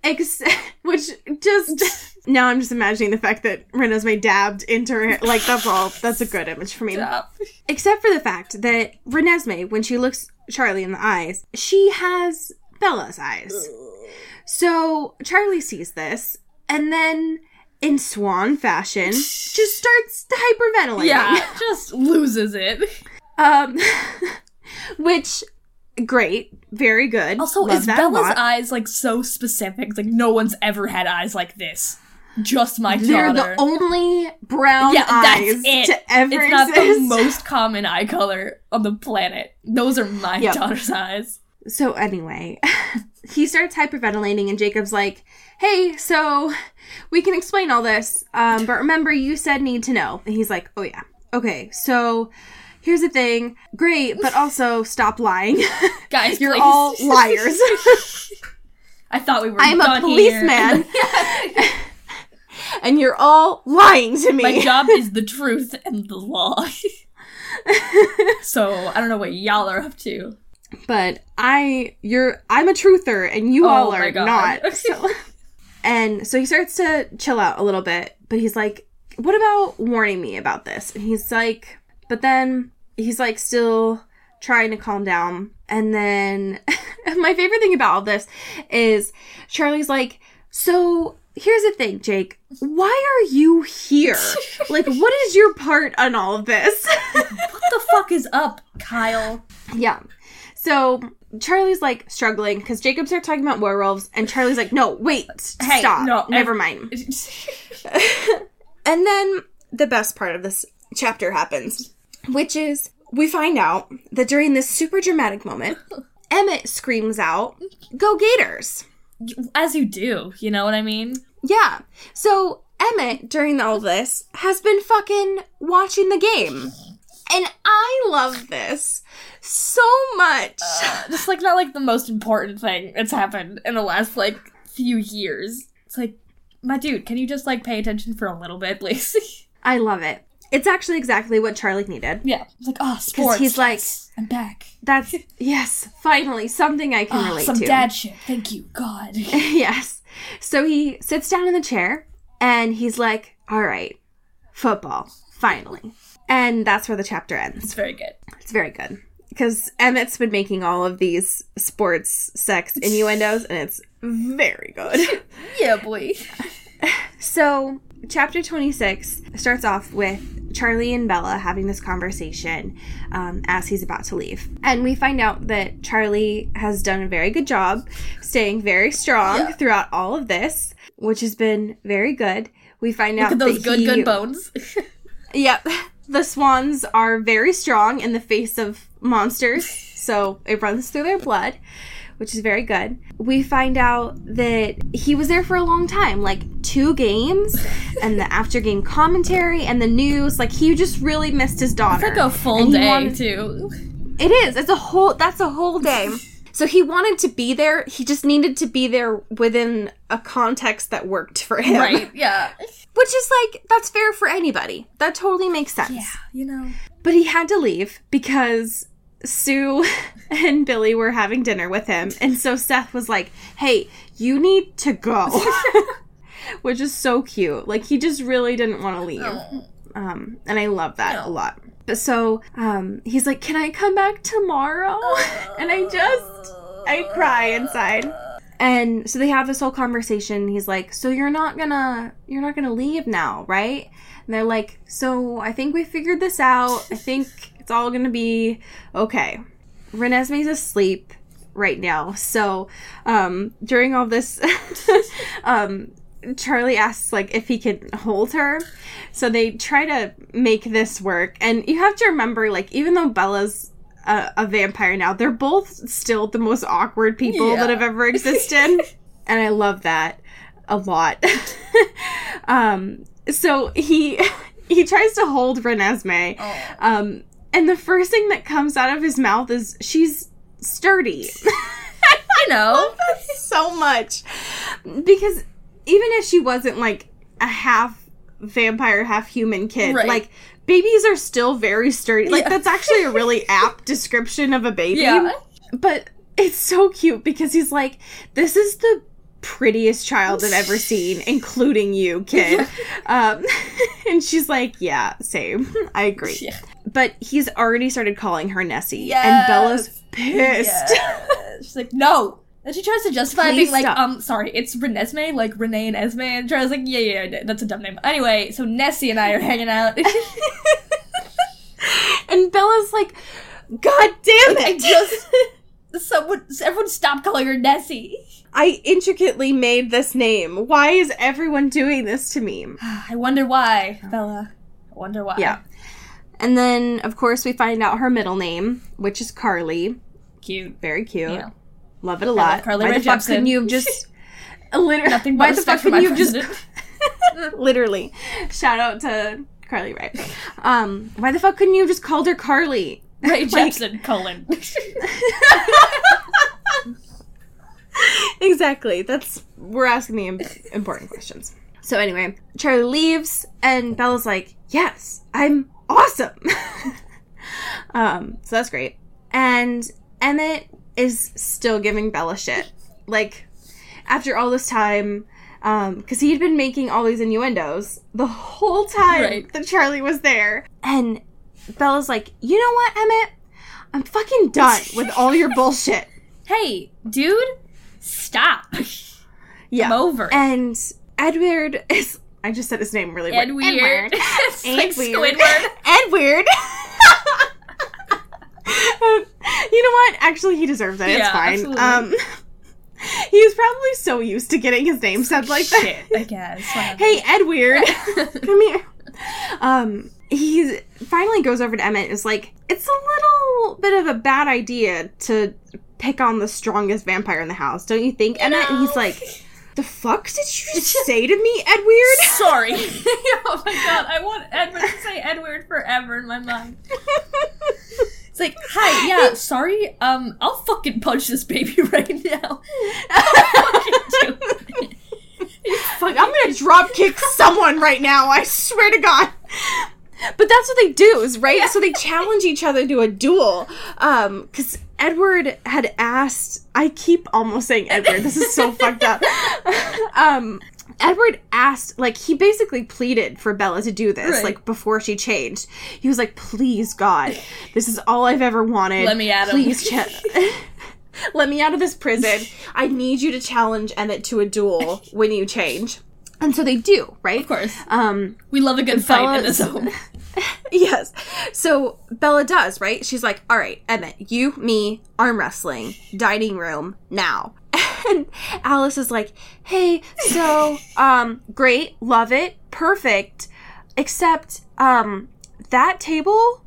Ex- which just now I'm just imagining the fact that Renesmee dabbed into her hair. Like that's all. That's a good image for me. Stop. Except for the fact that Renesmee, when she looks Charlie in the eyes, she has Bella's eyes. So Charlie sees this, and then in swan fashion, just starts hyperventilating. Yeah, just loses it. Um, which great, very good. Also, Love is Bella's eyes like so specific? Like no one's ever had eyes like this. Just my They're daughter. the only brown yeah, that's eyes it. to ever it's not exist. the most common eye color on the planet. Those are my Yep. daughter's eyes. So anyway, he starts hyperventilating, and Jacob's like, "Hey, so we can explain all this, um, but remember, you said need to know." And he's like, "Oh yeah, okay. So here's the thing. Great, but also stop lying. Guys, You're please. all liars. I thought we were I'm a policeman, and you're all lying to me." My job is the truth and the law. so I don't know what y'all are up to. But I you're I'm a truther and you Oh all are God. not. So- and so he starts to chill out a little bit, but he's like, "What about warning me about this?" And he's like, but then he's like still trying to calm down. And then my favorite thing about all this is Charlie's like, "So here's the thing, Jake. Why are you here? like, what is your part on all of this?" What the fuck is up, Kyle? Yeah. So Charlie's like struggling because Jacob starts talking about werewolves, and Charlie's like, "No, wait, Hey, stop, no, never mind." And then the best part of this chapter happens, which is we find out that during this super dramatic moment, Emmett screams out, "Go Gators!" As you do, you know what I mean? Yeah. So Emmett, during all this, has been fucking watching the game. And I love this so much. Uh, just like not like the most important thing that's happened in the last like few years. It's like, my dude, can you just like pay attention for a little bit, please? I love it. It's actually exactly what Charlie needed. yeah. It's like, oh, sports. he's like- I'm back. That's yes, finally something I can Oh, relate some to. Some dad shit. Thank you, God. yes. So he sits down in the chair And he's like, all right, football, finally. And that's where the chapter ends. It's very good. It's very good. Because Emmett's been making all of these sports sex innuendos, and it's very good. Yeah, boy. So, chapter 26 starts off with Charlie and Bella having this conversation um, as he's about to leave. And we find out that Charlie has done a very good job staying very strong Yeah. throughout all of this, which has been very good. We find out Look at those good, he- good bones. Yep. The swans are very strong in the face of monsters, so it runs through their blood, which is very good. We find out that he was there for a long time, like two games, and the after game commentary and the news. Like he just really missed his daughter. It's like a full day, wanted- too. It is. It's a whole. That's a whole day. So he wanted to be there. He just needed to be there within a context that worked for him. Right, yeah. Which is like that's fair for anybody. That totally makes sense. Yeah, you know. But he had to leave because Sue and Billy were having dinner with him. And so Seth was like, hey, you need to go. Which is so cute. Like, he just really didn't want to leave. Um, and I love that a lot. So um, he's like, can I come back tomorrow? and I just, I cry inside. And so they have this whole conversation. He's like, "So you're not gonna you're not gonna leave now, right?" And they're like, "So I think we figured this out. I think it's all gonna be okay." Renesmee's asleep right now. So um, during all this, um, Charlie asks like if he can hold her. So they try to make this work, and you have to remember, like even though Bella's a, a vampire now, they're both still the most awkward people that have ever existed, and I love that a lot. um, so he he tries to hold Renesmee, um, and the first thing that comes out of his mouth is she's sturdy. I know. so much because even if she wasn't like a half vampire half human kid Right. like babies are still very sturdy like Yeah. that's actually a really apt description of a baby Yeah. but it's so cute because he's like this is the prettiest child i've ever seen including you kid um and she's like yeah same i agree Yeah. but he's already started calling her nessie and bella's pissed She's like, no. And she tries to justify Please being like, stop. um, sorry, it's Renesmee, like Renee and Esme. And Charlie's like, yeah, yeah, yeah, that's a dumb name. Anyway, so Nessie and I are hanging out. and Bella's like, God damn I it! just, someone, everyone stop calling her Nessie. I intricately made this name. Why is everyone doing this to me? I wonder why, Bella. I wonder why. Yeah. And then, of course, we find out her middle name, which is Carly. Cute. Very cute. Yeah. Love it a lot. Carly why Rae the fuck Jepsen. couldn't you have just literally? Nothing why the fuck respect for my couldn't you have just literally? Shout out to Carly Rae. Um, why the fuck couldn't you have just called her Carly? Ray Like- Jepsen, colon. exactly. That's we're asking the im- important questions. So anyway, Charlie leaves, and Bella's like, "Yes, I'm awesome." um, so that's great. And Emmett is still giving Bella shit, like after all this time, um, because he had been making all these innuendos the whole time Right. that Charlie was there, and Bella's like, "You know what, Emmett? I'm fucking done with all your bullshit." hey, dude, stop. Yeah. I'm over. And Edward is. I just said his name really weird. Ed Weird. it's like Edward. Squidward. Edward. you know what? Actually, he deserves it. It's fine. absolutely. Um, he's probably so used to getting his name said like that. I guess. whatever. Hey, Edward, come here. Um, he finally goes over to Emmett and is like, it's a little bit of a bad idea to pick on the strongest vampire in the house, don't you think, Emmett? And he's like, the fuck did you just say to me, Edward? Sorry. oh my god, I want Edward to say Edward forever in my mind. It's like, hi, yeah, sorry, um, I'll fucking punch this baby right now. Fucking do it. Fuck, I'm gonna drop kick someone right now, I swear to God. But that's what they do, is right? So they challenge each other to a duel. Um, because Edward had asked I keep almost saying Edward, this is so fucked up. Um Edward asked, like, he basically pleaded for Bella to do this, Right. like, before she changed. He was like, please, God, this is all I've ever wanted. Let me at him." Please, ch- let me out of this prison. I need you to challenge Emmett to a duel when you change. And so they do, right? Of course. Um, We love a good fight in this home. yes. So Bella does, right? She's like, all right, Emmett, you, me, arm wrestling, dining room, now. And Alice is like, hey, so, um, great, love it, perfect, except, um, that table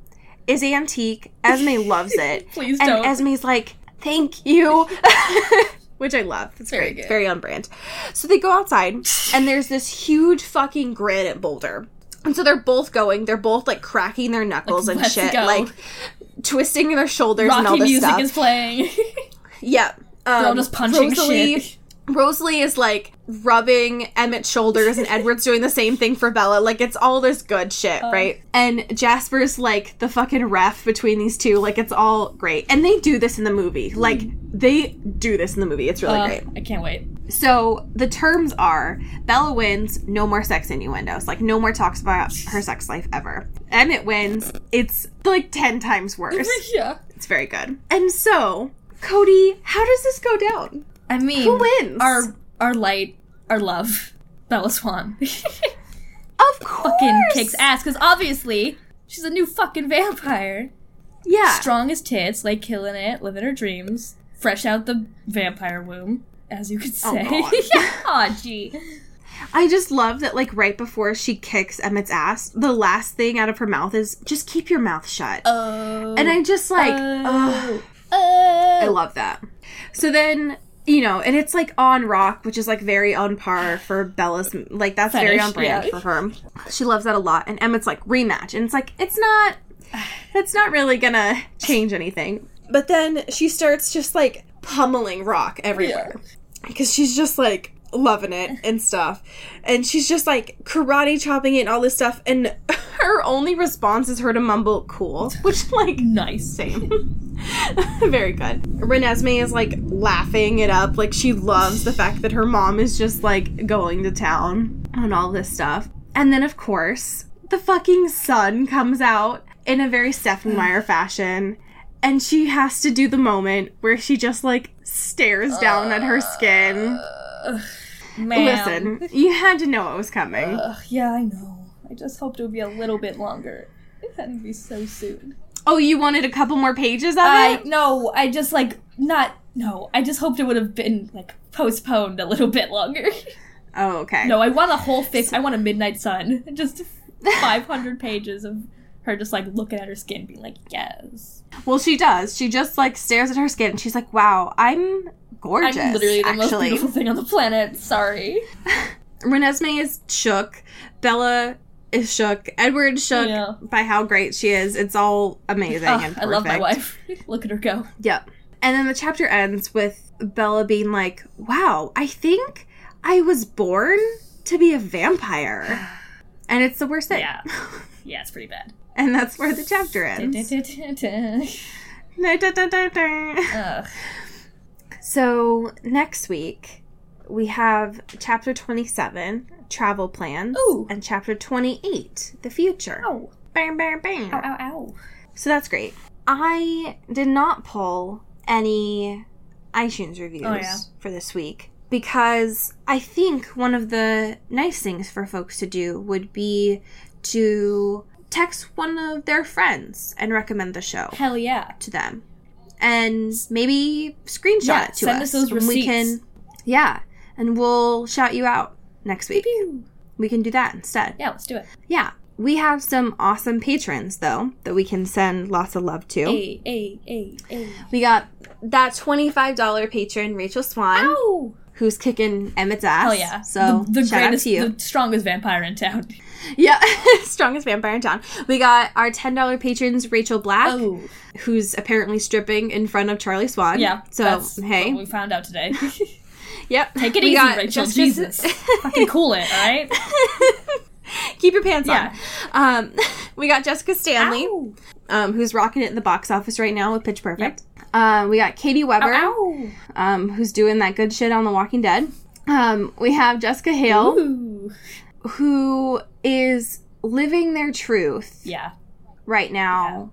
is antique. Esme loves it. Please and don't. Esme's like, thank you. Which I love. It's Very great. good. Very on brand. So they go outside, and there's this huge fucking granite boulder. And so they're both going. They're both like cracking their knuckles Like, and shit, go. like twisting their shoulders and all Rocky this music stuff. is playing. yeah. Um, all just punching Rosalie, shit. Rosalie is like rubbing Emmett's shoulders, and Edward's doing the same thing for Bella. Like it's all this good shit, Uh. right? And Jasper's like the fucking ref between these two. Like it's all great, and they do this in the movie. Like they do this in the movie. It's really Uh, great. I can't wait. So the terms are Bella wins, no more sex innuendos. Like no more talks about her sex life ever. Emmett wins, it's like 10 times worse. yeah. it's very good. And so, Cody, how does this go down? I mean, Who wins? Our our light, our love, Bella Swan, Of course. fucking kicks ass because obviously she's a new fucking vampire. Yeah. Strong as tits, like killing it, living her dreams, fresh out the vampire womb, as you could Oh, say. God. yeah. Aw, gee. I just love that like right before she kicks Emmett's ass, the last thing out of her mouth is just keep your mouth shut. Oh. and I just like ugh. I love that. So then, you know, and it's like on rock, which is like very on par for Bella's, like that's very on brand yeah. for her. She loves that a lot. And Emmett's like rematch, and it's like it's not, it's not really gonna change anything. But then she starts just like pummeling rock everywhere because she's just like loving it and stuff, and she's just like karate chopping it and all this stuff, and her only response is her to mumble "cool," which like nice. same. Very good. Renesmee is like laughing it up. Like she loves the fact that her mom is just like going to town on all this stuff. And then, of course, the fucking sun comes out in a very Stephenie Meyer fashion. And she has to do the moment where she just like stares down at her skin. Man. Listen, you had to know it was coming. Ugh, yeah, I know. I just hoped it would be a little bit longer. It had to be so soon. Oh, you wanted a couple more pages of I it? no, I just like not no. I just hoped it would have been like postponed a little bit longer. Oh, okay. no, I want a whole fix. I want a Midnight Sun. Just five hundred pages of her just like looking at her skin, being like, "Yes, Well, she does. She just like stares at her skin and she's like, "Wow, I'm gorgeous." I'm literally the most actually, beautiful thing on the planet." Sorry. Renesmee is shook. Bella is shook. Edward shook Yeah. by how great she is. It's all amazing Ugh, and I love my wife. Look at her go. Yep. And then the chapter ends with Bella being like, "Wow, I think I was born to be a vampire." And it's the worst thing. Yeah, yeah, it's pretty bad. And that's where the chapter ends. Ugh. So next week we have chapter 27, travel plans, Ooh. and chapter 28, the future. Oh. Ow. Bam, bam, bam. Ow, ow, ow. So that's great. I did not pull any iTunes reviews Oh, yeah. for this week because I think one of the nice things for folks to do would be to text one of their friends and recommend the show Hell yeah. to them and maybe screenshot Yeah, it to send us us those and we can yeah and we'll shout you out next week Pew. we can do that instead Yeah, let's do it. yeah we have some awesome patrons though that we can send lots of love to A, A, A, A. we got that $25 patron rachel swan Ow! who's kicking emmett's ass Hell yeah. so the, the greatest, out to you the strongest vampire in town. Yeah strongest vampire in town we got our $10 patrons rachel black Oh. who's apparently stripping in front of charlie swan Yeah. so that's hey what we found out today. Yep. Take it We easy, got Rachel. Jesus. Fucking cool it, alright? Keep your pants Yeah. on. Um, we got Jessica Stanley, um, who's rocking it in the box office right now with Pitch Perfect. Um, we got Katie Weber, Ow. um, who's doing that good shit on The Walking Dead. Um, we have Jessica Hale, Ooh. Who is living their truth Yeah. right now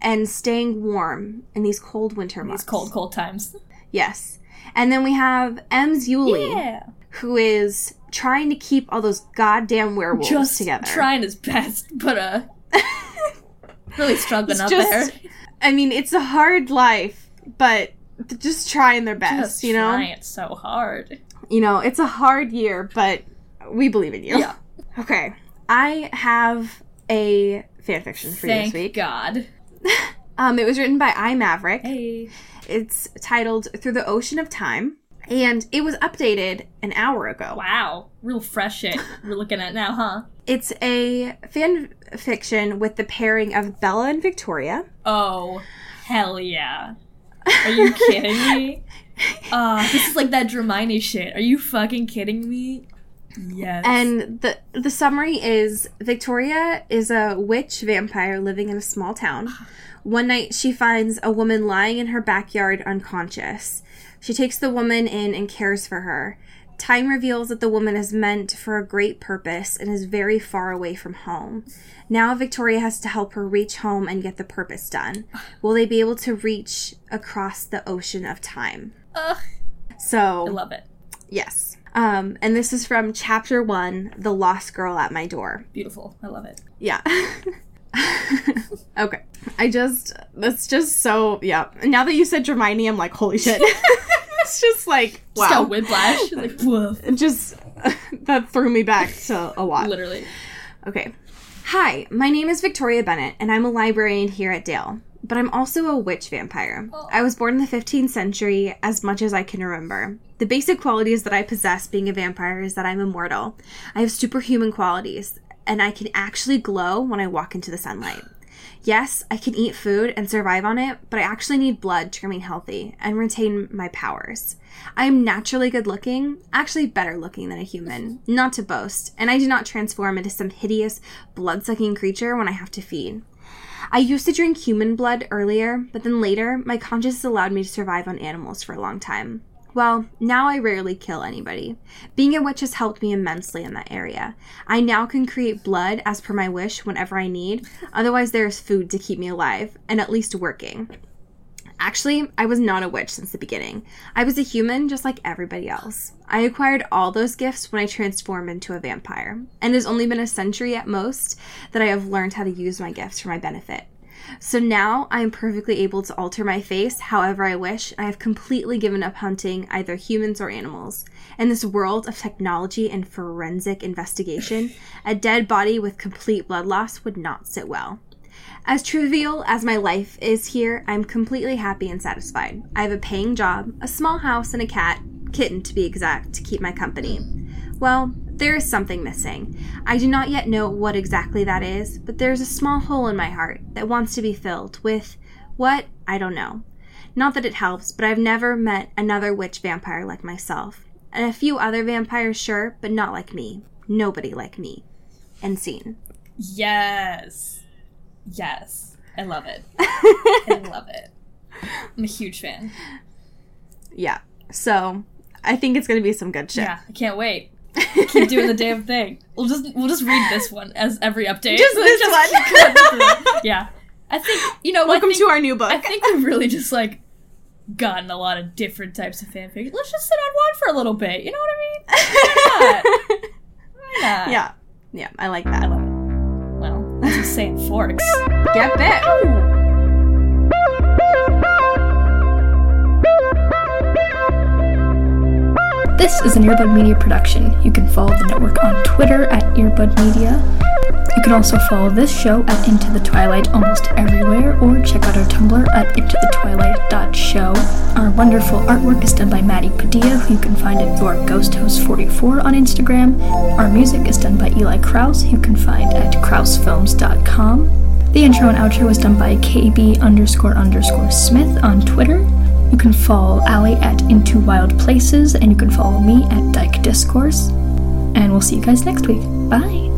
and staying warm in these cold winter These months. cold, cold times. Yes. And then we have Ems Uley, Yeah. who is trying to keep all those goddamn werewolves Just together. trying his best, but uh, really struggling up there. I mean, it's a hard life, but just trying their best, Just you know? trying so hard. You know, it's a hard year, but we believe in you. Yeah. Okay. I have a fan fiction for you Thank this week. God. Um, it was written by I Maverick. Hey. It's titled Through the Ocean of Time, and it was updated an hour ago. Wow. Real fresh shit we're looking at now, huh? It's a fan fiction with the pairing of Bella and Victoria. Oh, hell yeah. Are you kidding me? Uh, this is like that Dramione shit. Are you fucking kidding me? Yes. And the the summary is Victoria is a witch vampire living in a small town. One night she finds a woman lying in her backyard unconscious. She takes the woman in and cares for her. Time reveals that the woman is meant for a great purpose and is very far away from home. Now Victoria has to help her reach home and get the purpose done. Will they be able to reach across the ocean of time? Ugh, So I love it. Yes. Um, and this is from chapter one, The Lost Girl at My Door. Beautiful. I love it. Yeah. okay. I just, that's just so, yeah. Now that you said Hermione, I'm like, holy shit. it's just like, Just wow. whiplash. like, woof. Just, that threw me back to a lot. Literally. Okay. Hi, my name is Victoria Bennett, and I'm a librarian here at Dale. But I'm also a witch vampire. I was born in the 15th century, as much as I can remember. The basic qualities that I possess being a vampire is that I'm immortal. I have superhuman qualities, and I can actually glow when I walk into the sunlight. Yes, I can eat food and survive on it, but I actually need blood to remain healthy and retain my powers. I am naturally good looking, actually better looking than a human, not to boast, and I do not transform into some hideous, blood sucking creature when I have to feed. I used to drink human blood earlier, but then later, my conscience allowed me to survive on animals for a long time. Well, now I rarely kill anybody. Being a witch has helped me immensely in that area. I now can create blood as per my wish whenever I need, otherwise, there is food to keep me alive, and at least working. Actually, I was not a witch since the beginning. I was a human just like everybody else. I acquired all those gifts when I transformed into a vampire, and it has only been a century at most that I have learned how to use my gifts for my benefit. So now I am perfectly able to alter my face however I wish. I have completely given up hunting either humans or animals. In this world of technology and forensic investigation, a dead body with complete blood loss would not sit well. As trivial as my life is here, I'm completely happy and satisfied. I have a paying job, a small house, and a cat, kitten to be exact, to keep my company. Well, there is something missing. I do not yet know what exactly that is, but there's a small hole in my heart that wants to be filled with what? I don't know. Not that it helps, but I've never met another witch vampire like myself. And a few other vampires, sure, but not like me. Nobody like me. And scene. Yes. Yes. I love it. I love it. I'm a huge fan. Yeah. So I think it's gonna be some good shit. Yeah, I can't wait. Keep doing the damn thing. We'll just we'll just read this one as every update. Just this keep one. yeah. I think you know. Welcome think, to our new book. I think we've really just like gotten a lot of different types of fanfic. Let's just sit on one for a little bit. You know what I mean? Why not? yeah. Yeah, I like that. I love it. Well, that's just saying forks. Get bit. This is an Earbud Media production. You can follow the network on Twitter at Earbud Media. You can also follow this show at Into the Twilight almost everywhere, or check out our Tumblr at intothetwilight.show. Our wonderful artwork is done by Maddie Padilla, who you can find at Your Ghost Host 44 on Instagram. Our music is done by Eli Kraus, who you can find at krausfilms.com. The intro and outro was done by KB underscore underscore Smith on Twitter. You can follow Ali at Into Wild Places, and you can follow me at Dyke Discourse. And we'll see you guys next week. Bye.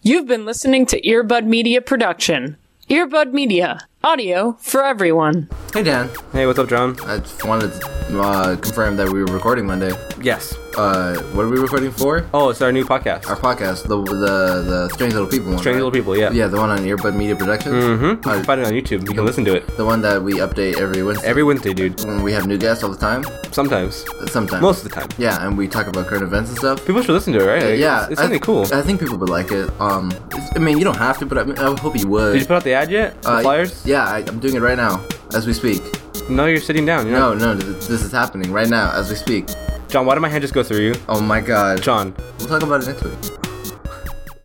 You've been listening to Earbud Media Production. Earbud Media, Audio for everyone. Hey Dan, Hey, what's up, John? I just wanted to uh, confirm that we were recording Monday. Yes. Uh, what are we recording for? Oh, it's our new podcast. Our podcast, the the the Strange Little People one. Strange right? Little People, yeah. Yeah, the one on Earbud Media Productions. Mm-hmm. You Uh, can find it on YouTube. You can listen to it the one that we update every Wednesday. every Wednesday, dude. when we have new guests all the time. Sometimes. Sometimes. Most of the time. Yeah, and we talk about current events and stuff. People should listen to it, right? Like, yeah, It's, it's I- something cool. I think people would like it. Um, I mean, you don't have to, but I, mean, I hope you would. Did you put out the ad yet? The Uh, flyers? Yeah, I, I'm doing it right now as we speak. No, you're sitting down. You're No, not. no, th- this is happening right now as we speak. John, why did my hand just go through you? Oh my god. John, We'll talk about it next week.